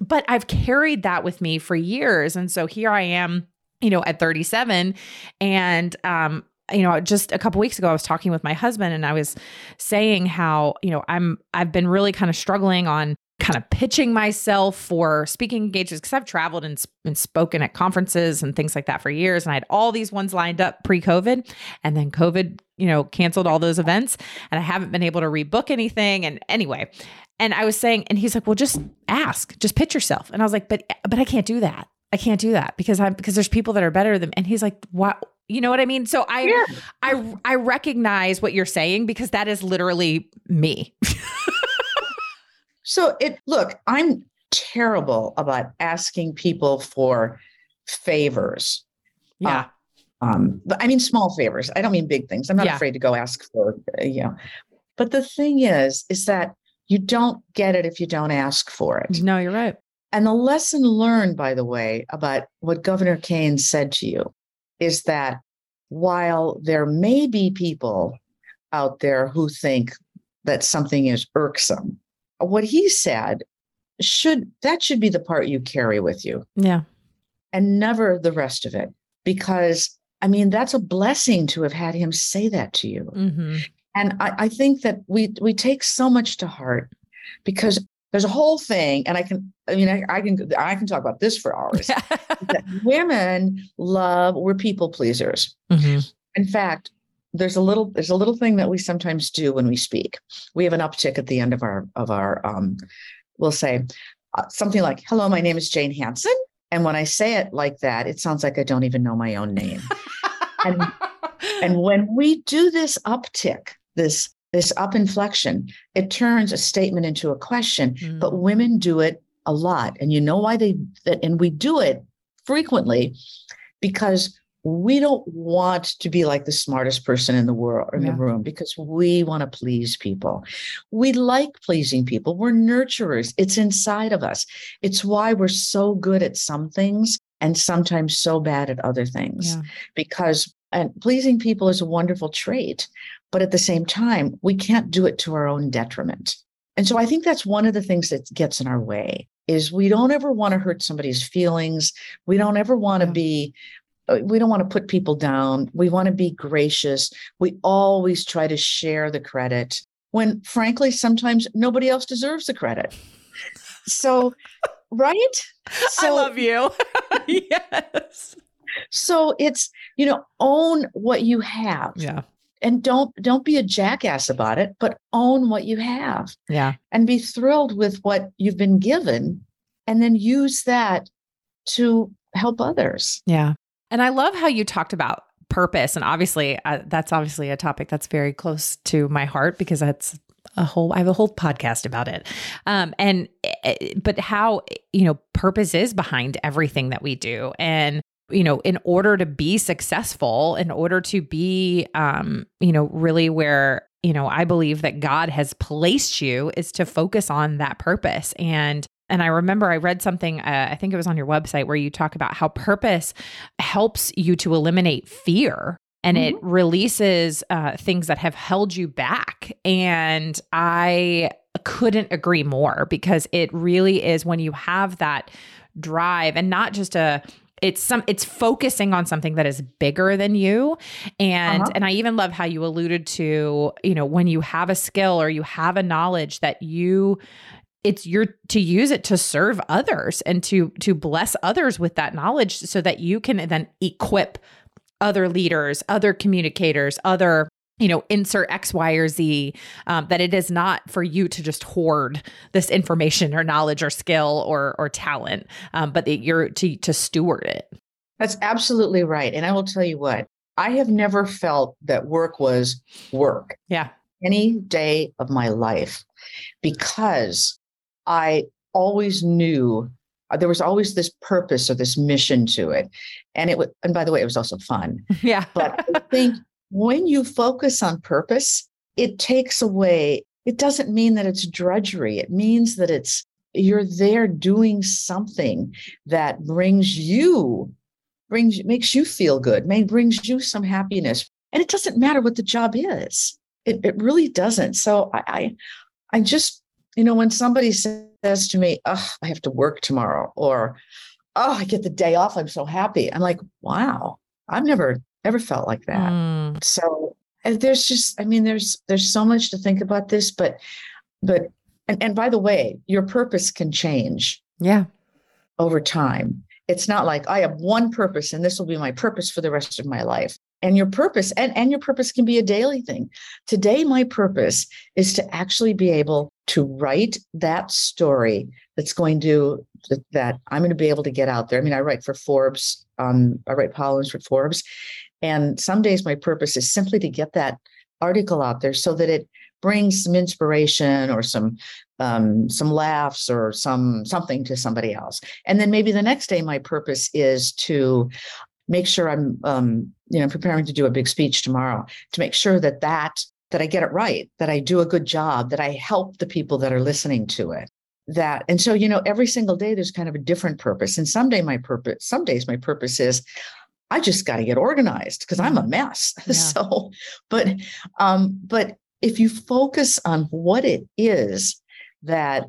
But I've carried that with me for years, and so here I am you know at 37 and um you know just a couple weeks ago i was talking with my husband and i was saying how you know i'm i've been really kind of struggling on kind of pitching myself for speaking engagements because i've traveled and, and spoken at conferences and things like that for years and i had all these ones lined up pre-covid and then covid you know canceled all those events and i haven't been able to rebook anything and anyway and i was saying and he's like well just ask just pitch yourself and i was like but but i can't do that I can't do that because I'm because there's people that are better than and he's like, what you know what I mean? So I yeah. I I recognize what you're saying because that is literally me. so it look, I'm terrible about asking people for favors. Yeah. Uh, um, but I mean small favors. I don't mean big things. I'm not yeah. afraid to go ask for, you know. But the thing is, is that you don't get it if you don't ask for it. No, you're right. And the lesson learned, by the way, about what Governor Kaine said to you is that while there may be people out there who think that something is irksome, what he said should that should be the part you carry with you. Yeah. And never the rest of it. Because I mean, that's a blessing to have had him say that to you. Mm-hmm. And I, I think that we we take so much to heart because there's a whole thing, and I can, I mean, I, I can, I can talk about this for hours. women love, we're people pleasers. Mm-hmm. In fact, there's a little, there's a little thing that we sometimes do when we speak. We have an uptick at the end of our, of our, um, we'll say uh, something like, "Hello, my name is Jane Hanson," and when I say it like that, it sounds like I don't even know my own name. and and when we do this uptick, this this up inflection, it turns a statement into a question. Mm. But women do it a lot. And you know why they that and we do it frequently because we don't want to be like the smartest person in the world in yeah. the room because we want to please people. We like pleasing people. We're nurturers. It's inside of us. It's why we're so good at some things and sometimes so bad at other things yeah. because and pleasing people is a wonderful trait but at the same time, we can't do it to our own detriment. And so I think that's one of the things that gets in our way is we don't ever want to hurt somebody's feelings. We don't ever want to be Uh, we don't want to put people down. We want to be gracious. We always try to share the credit when frankly sometimes nobody else deserves the credit. So, right? So, I love you. yes. So it's, you know, own what you have. Yeah and don't don't be a jackass about it but own what you have yeah and be thrilled with what you've been given and then use that to help others. Yeah. And I love how you talked about purpose. And obviously, uh, that's obviously a topic that's very close to my heart because that's a whole I have a whole podcast about it. Um and eh, but how you know purpose is behind everything that we do and you know in order to be successful in order to be um you know really where you know I believe that God has placed you is to focus on that purpose and and I remember I read something, uh, I think it was on your website, where you talk about how purpose helps you to eliminate fear and mm-hmm. it releases uh, things that have held you back. And I couldn't agree more because it really is when you have that drive and not just a it's some it's focusing on something that is bigger than you and uh-huh. and i even love how you alluded to you know when you have a skill or you have a knowledge that you it's your to use it to serve others and to to bless others with that knowledge so that you can then equip other leaders, other communicators, other you know insert x y or z um, that it is not for you to just hoard this information or knowledge or skill or or talent um, but that you're to to steward it. That's absolutely right. And i will tell you what i have never felt that work was work. Yeah. Any day of my life because i always knew uh, there was always this purpose or this mission to it. And it was and by the way it was also fun. Yeah. But i think when you focus on purpose it takes away it doesn't mean that it's drudgery. It means that it's you're there doing something that brings you brings makes you feel good may brings you some happiness. And it doesn't matter what the job is. It, it really doesn't. So I, I i just you know when somebody says to me, Oh, I have to work tomorrow, or Oh, I get the day off. I'm so happy. I'm like, wow, I've never, ever felt like that. Mm. So there's just, I mean, there's there's so much to think about this, but but and, and by the way, your purpose can change. Yeah. Over time. It's not like I have one purpose and this will be my purpose for the rest of my life and your purpose and, and your purpose can be a daily thing. Today my purpose is to actually be able to write that story that's going to that i'm going to be able to get out there. I mean i write for forbes um, i write columns for forbes and some days my purpose is simply to get that article out there so that it brings some inspiration or some um, some laughs or some something to somebody else. And then maybe the next day my purpose is to make sure I'm, um, you know, preparing to do a big speech tomorrow to make sure that that that I get it right, that I do a good job, that I help the people that are listening to it. That and so you know, every single day there's kind of a different purpose. And someday my purpose, some days my purpose is I just got to get organized because I'm a mess. Yeah. so, but um, but if you focus on what it is that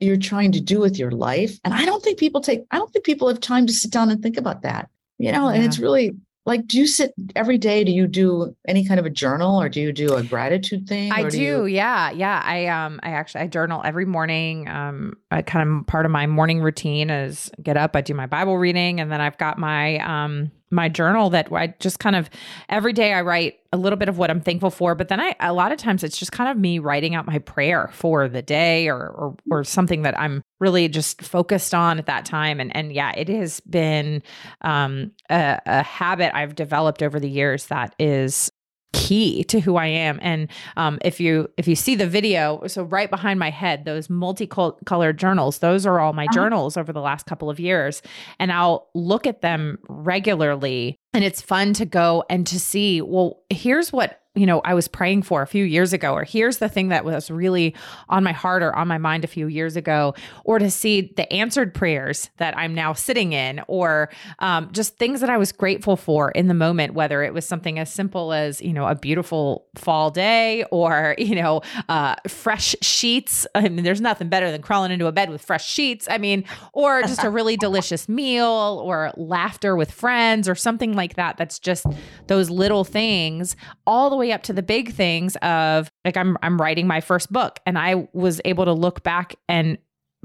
you're trying to do with your life, and I don't think people take, I don't think people have time to sit down and think about that you know, yeah. and it's really like do you sit every day do you do any kind of a journal or do you do a gratitude thing i do, do you... yeah yeah i um i actually i journal every morning um I kind of part of my morning routine is get up i do my bible reading and then i've got my um my journal that I just kind of every day I write a little bit of what I'm thankful for, but then I a lot of times it's just kind of me writing out my prayer for the day or or, or something that I'm really just focused on at that time. And and yeah, it has been um, a, a habit I've developed over the years that is key to who I am. And um, if you if you see the video, so right behind my head, those multicolored journals, those are all my uh-huh. journals over the last couple of years, and I'll look at them regularly. And it's fun to go and to see, well, here's what you know, I was praying for a few years ago, or here's the thing that was really on my heart or on my mind a few years ago, or to see the answered prayers that I'm now sitting in, or um, just things that I was grateful for in the moment, whether it was something as simple as, you know, a beautiful fall day or, you know, uh, fresh sheets. I mean, there's nothing better than crawling into a bed with fresh sheets. I mean, or just a really delicious meal or laughter with friends or something like that. That's just those little things all the way up to the big things of like I'm I'm writing my first book and I was able to look back and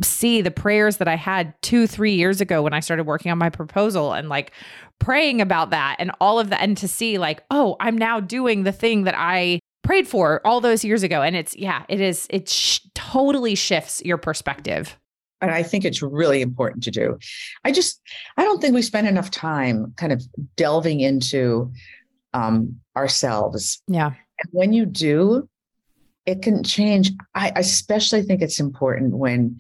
see the prayers that I had 2 3 years ago when I started working on my proposal and like praying about that and all of that and to see like oh I'm now doing the thing that I prayed for all those years ago and it's yeah it is it sh- totally shifts your perspective and I think it's really important to do. I just, I don't think we spend enough time kind of delving into um, ourselves. Yeah. And when you do, it can change. I especially think it's important when,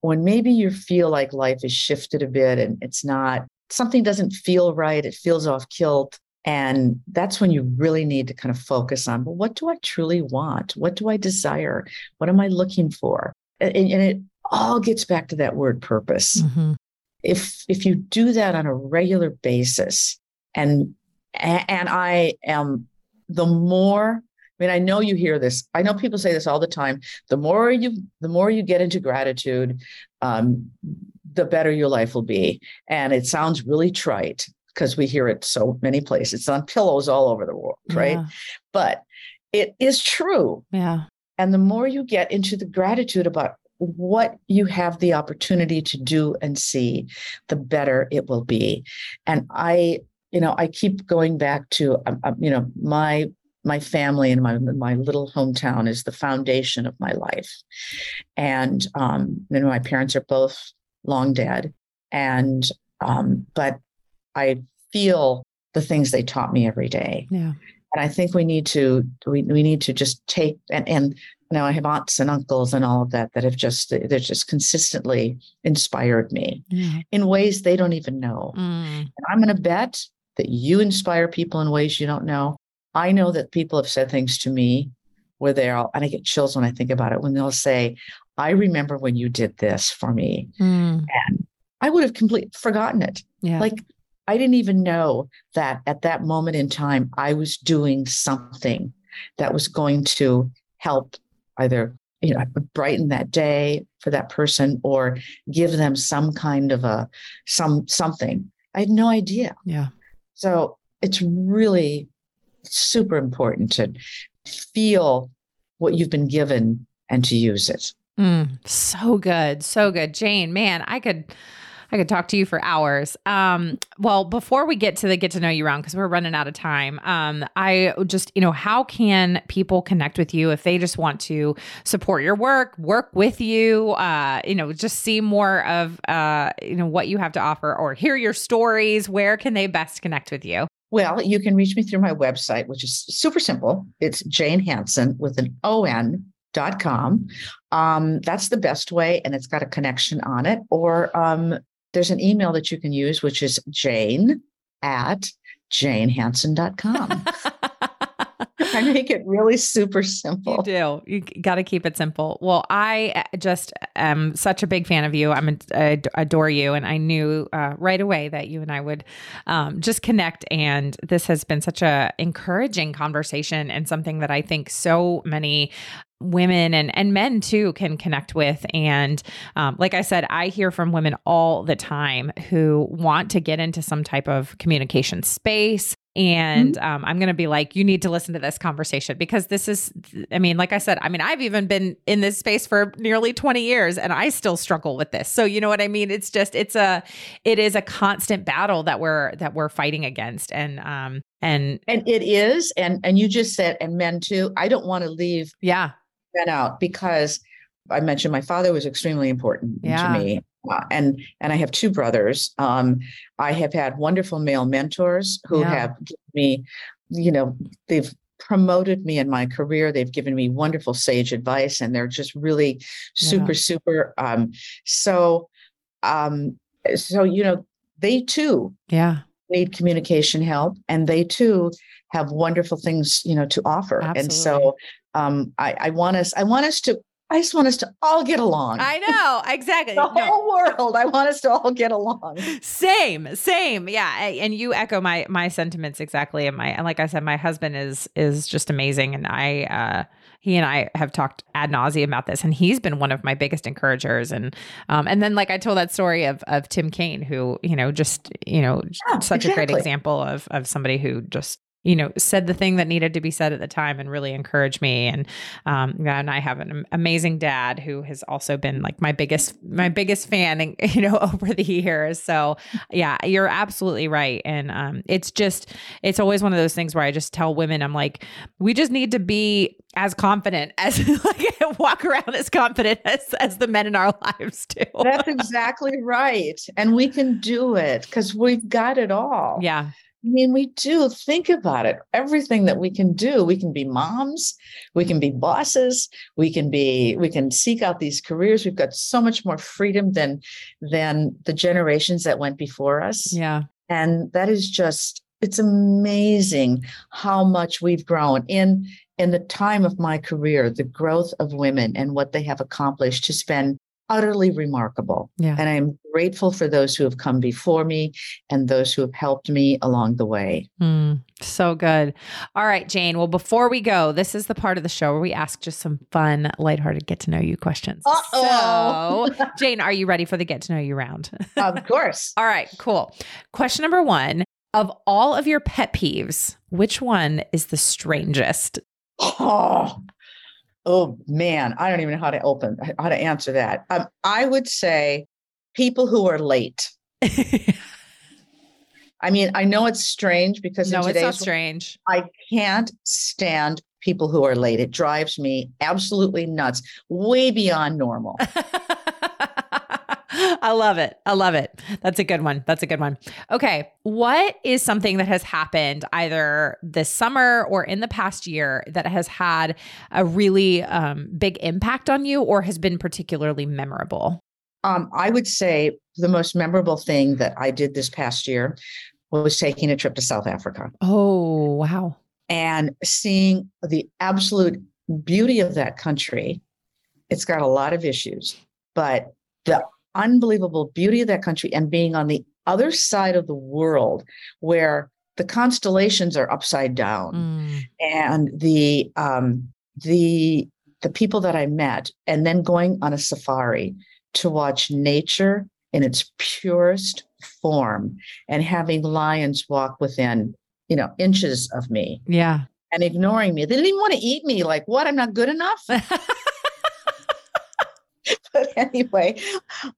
when maybe you feel like life is shifted a bit and it's not, something doesn't feel right, it feels off kilt. And that's when you really need to kind of focus on, well, what do I truly want? What do I desire? What am I looking for? And, and it all gets back to that word purpose. Mm-hmm. If if you do that on a regular basis, and and I am the more I mean, I know you hear this. I know people say this all the time. The more you, the more you get into gratitude, um, the better your life will be. And it sounds really trite because we hear it so many places. It's on pillows all over the world, right? Yeah. But it is true. Yeah. And the more you get into the gratitude about what you have the opportunity to do and see, the better it will be. And I, you know, I keep going back to, um, um, you know, my my family and my my little hometown is the foundation of my life, and um, you know, my parents are both long dead, and um, but I feel the things they taught me every day. Yeah. And I think we need to we, we need to just take and and now I have aunts and uncles and all of that that have just they're just consistently inspired me mm. in ways they don't even know. Mm. And I'm going to bet that you inspire people in ways you don't know. I know that people have said things to me where they're all, and I get chills when I think about it when they'll say, "I remember when you did this for me," mm. and I would have completely forgotten it. Yeah. Like I didn't even know that at that moment in time, I was doing something that was going to help either you know brighten that day for that person or give them some kind of a some something i had no idea yeah so it's really super important to feel what you've been given and to use it. Mm, so good so good. Jane man i could I could talk to you for hours. Um, well, before we get to the get to know you round, because we're running out of time, um, I just, you know, how can people connect with you if they just want to support your work, work with you, uh, you know, just see more of, uh, you know, what you have to offer or hear your stories? Where can they best connect with you? Well, you can reach me through my website, which is super simple. It's Jane Hanson with an O N dot com. Um, that's the best way, and it's got a connection on it. Or um, there's an email that you can use, which is jane at janehanson.com. I make it really super simple. You do. You got to keep it simple. Well, I uh, just am such a big fan of you. I'm I adore you, and I knew uh, right away that you and I would um, just connect. And this has been such a encouraging conversation, and something that I think so many women and and men too can connect with. And um, like i said i hear from women all the time who want to get into some type of communication space. And mm-hmm. um, i'm going to be like you need to listen to this conversation because this is i mean like i said i mean i've even been in this space for nearly 20 years and i still struggle with this. So you know what i mean? It's just it's a it is a constant battle that we're that we're fighting against. And um and and it is and and you just said and men too i don't want to leave yeah that out because I mentioned my father was extremely important yeah. to me. Uh, and and I have two brothers. Um, I have had wonderful male mentors who yeah. have given me, you know, they've promoted me in my career. They've given me wonderful sage advice, and they're just really super, yeah. super. Um, so, um, so you know, they too, yeah, need communication help, and they too have wonderful things, you know, to offer. Absolutely. And so, um, I, I want us, I want us to I just want us to all get along. I know, exactly. the no. whole world. I want us to all get along. Same, same. Yeah, and you echo my my sentiments exactly. And my and like I said, my husband is is just amazing, and I uh he and I have talked ad nauseum about this, and he's been one of my biggest encouragers. And um, and then like I told that story of of Tim Kaine, who you know just you know yeah, such exactly. a great example of of somebody who just you know, said the thing that needed to be said at the time and really encouraged me. And um, and I have an amazing dad who has also been like my biggest my biggest fan, and, you know, over the years. So yeah, you're absolutely right. And um, it's just it's always one of those things where I just tell women, I'm like, we just need to be as confident as like walk around as confident as as the men in our lives do. That's exactly right. And we can do it because we've got it all. Yeah. I mean, we do think about it. Everything that we can do, we can be moms, we can be bosses, we can be, we can seek out these careers. We've got so much more freedom than than the generations that went before us. Yeah. And that is just, it's amazing how much we've grown in in the time of my career, the growth of women and what they have accomplished to been utterly remarkable. Yeah. And I'm grateful for those who have come before me and those who have helped me along the way. Mm, so good. All right, Jane. Well, before we go, this is the part of the show where we ask just some fun, lighthearted get to know you questions. Uh-oh. So, Jane, are you ready for the get to know you round? of course. All right, cool. Question number one Of all of your pet peeves, which one is the strangest? Oh, oh man, I don't even know how to open how to answer that. Um, I would say people who are late. I mean, I know it's strange because no, it's not strange. I can't stand people who are late. It drives me absolutely nuts, way beyond normal. I love it. I love it. That's a good one. That's a good one. Okay. What is something that has happened either this summer or in the past year that has had a really um, big impact on you or has been particularly memorable? Um, I would say the most memorable thing that I did this past year was taking a trip to South Africa Oh, wow. and seeing the absolute beauty of that country. It's got a lot of issues, but the unbelievable beauty of that country and being on the other side of the world where the constellations are upside down. Mm. and the um the the people that I met and then going on a safari to watch nature in its purest form and having lions walk within you know inches of me Yeah. and ignoring me. They didn't even want to eat me. Like what? I'm not good enough? But anyway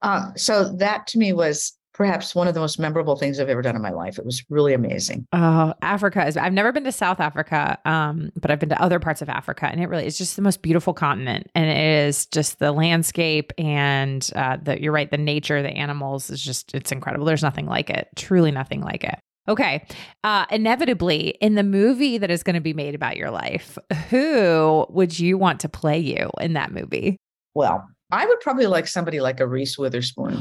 um, so that to me was perhaps one of the most memorable things i've ever done in my life it was really amazing Oh, Africa is. I've never been to South Africa, um, but I've been to other parts of Africa, and it really is just the most beautiful continent. And it is just the landscape and uh, the. You're right, the nature, the animals is just it's incredible. There's nothing like it. Truly, nothing like it. Okay, uh, inevitably, in the movie that is going to be made about your life, who would you want to play you in that movie? well i would probably like somebody like a reese witherspoon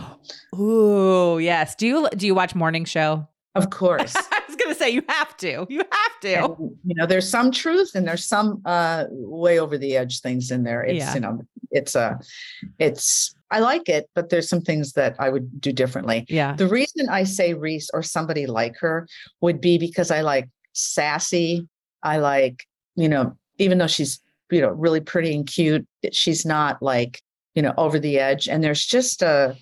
Ooh, yes. Do you do you watch morning show? of course I was going to say you have to. You have to. And, you know there's some truth and there's some uh way over the edge things in there it's Yeah. you know it's a it's i like it but there's some things that i would do differently Yeah. the reason i say reese or somebody like her would be because i like sassy i like you know even though she's you know really pretty and cute she's not like you know over the edge and there's just a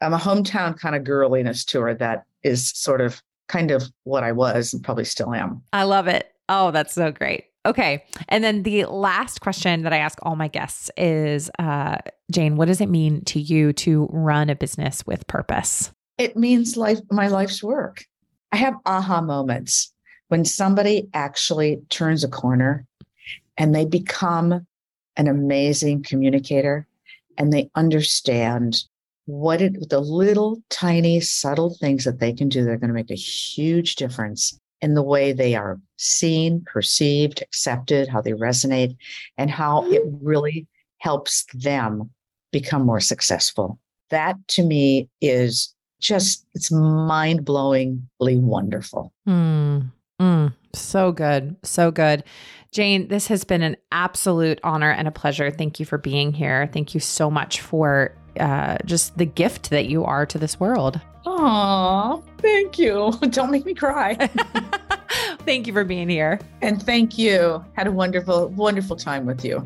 um, a hometown kind of girliness to her that is sort of kind of what i was and probably still am I love it. Oh, that's so great. Okay. And then the last question that I ask all my guests is uh, Jane, what does it mean to you to run a business with purpose? it means life my life's work i have aha moments when somebody actually turns a corner and they become an amazing communicator and they understand what it the little tiny subtle things that they can do that are going to make a huge difference in the way they are seen perceived accepted how they resonate and how it really helps them become more successful. That to me is just it's mind-blowingly wonderful. Mm, mm, so good. So good. Jane, this has been an absolute honor and a pleasure. Thank you for being here. Thank you so much for uh, just the gift that you are to this world. oh thank you don't make me cry Thank you for being here. and thank you had a wonderful wonderful time with you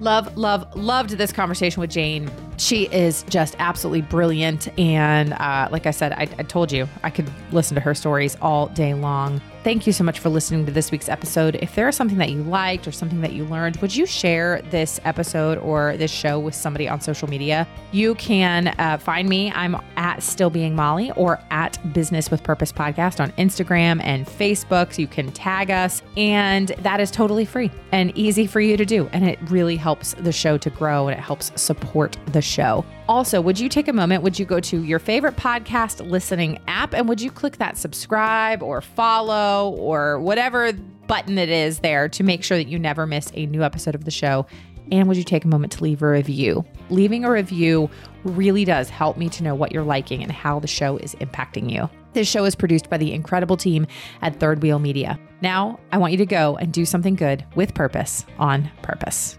Love, love, loved this conversation with Jane. She is just absolutely brilliant. And uh, like I said, I, I told you I could listen to her stories all day long. Thank you so much for listening to this week's episode. If there is something that you liked or something that you learned, would you share this episode or this show with somebody on social media? You can uh, find me. I'm at Still Being Molly or at Business with Purpose Podcast on Instagram and Facebook. So you can tag us, and that is totally free and easy for you to do. And it really helps the show to grow and it helps support the show. Also, would you take a moment? Would you go to your favorite podcast listening app and would you click that subscribe or follow or whatever button it is there to make sure that you never miss a new episode of the show? And would you take a moment to leave a review? Leaving a review really does help me to know what you're liking and how the show is impacting you. This show is produced by the incredible team at Third Wheel Media. Now, I want you to go and do something good with purpose on purpose.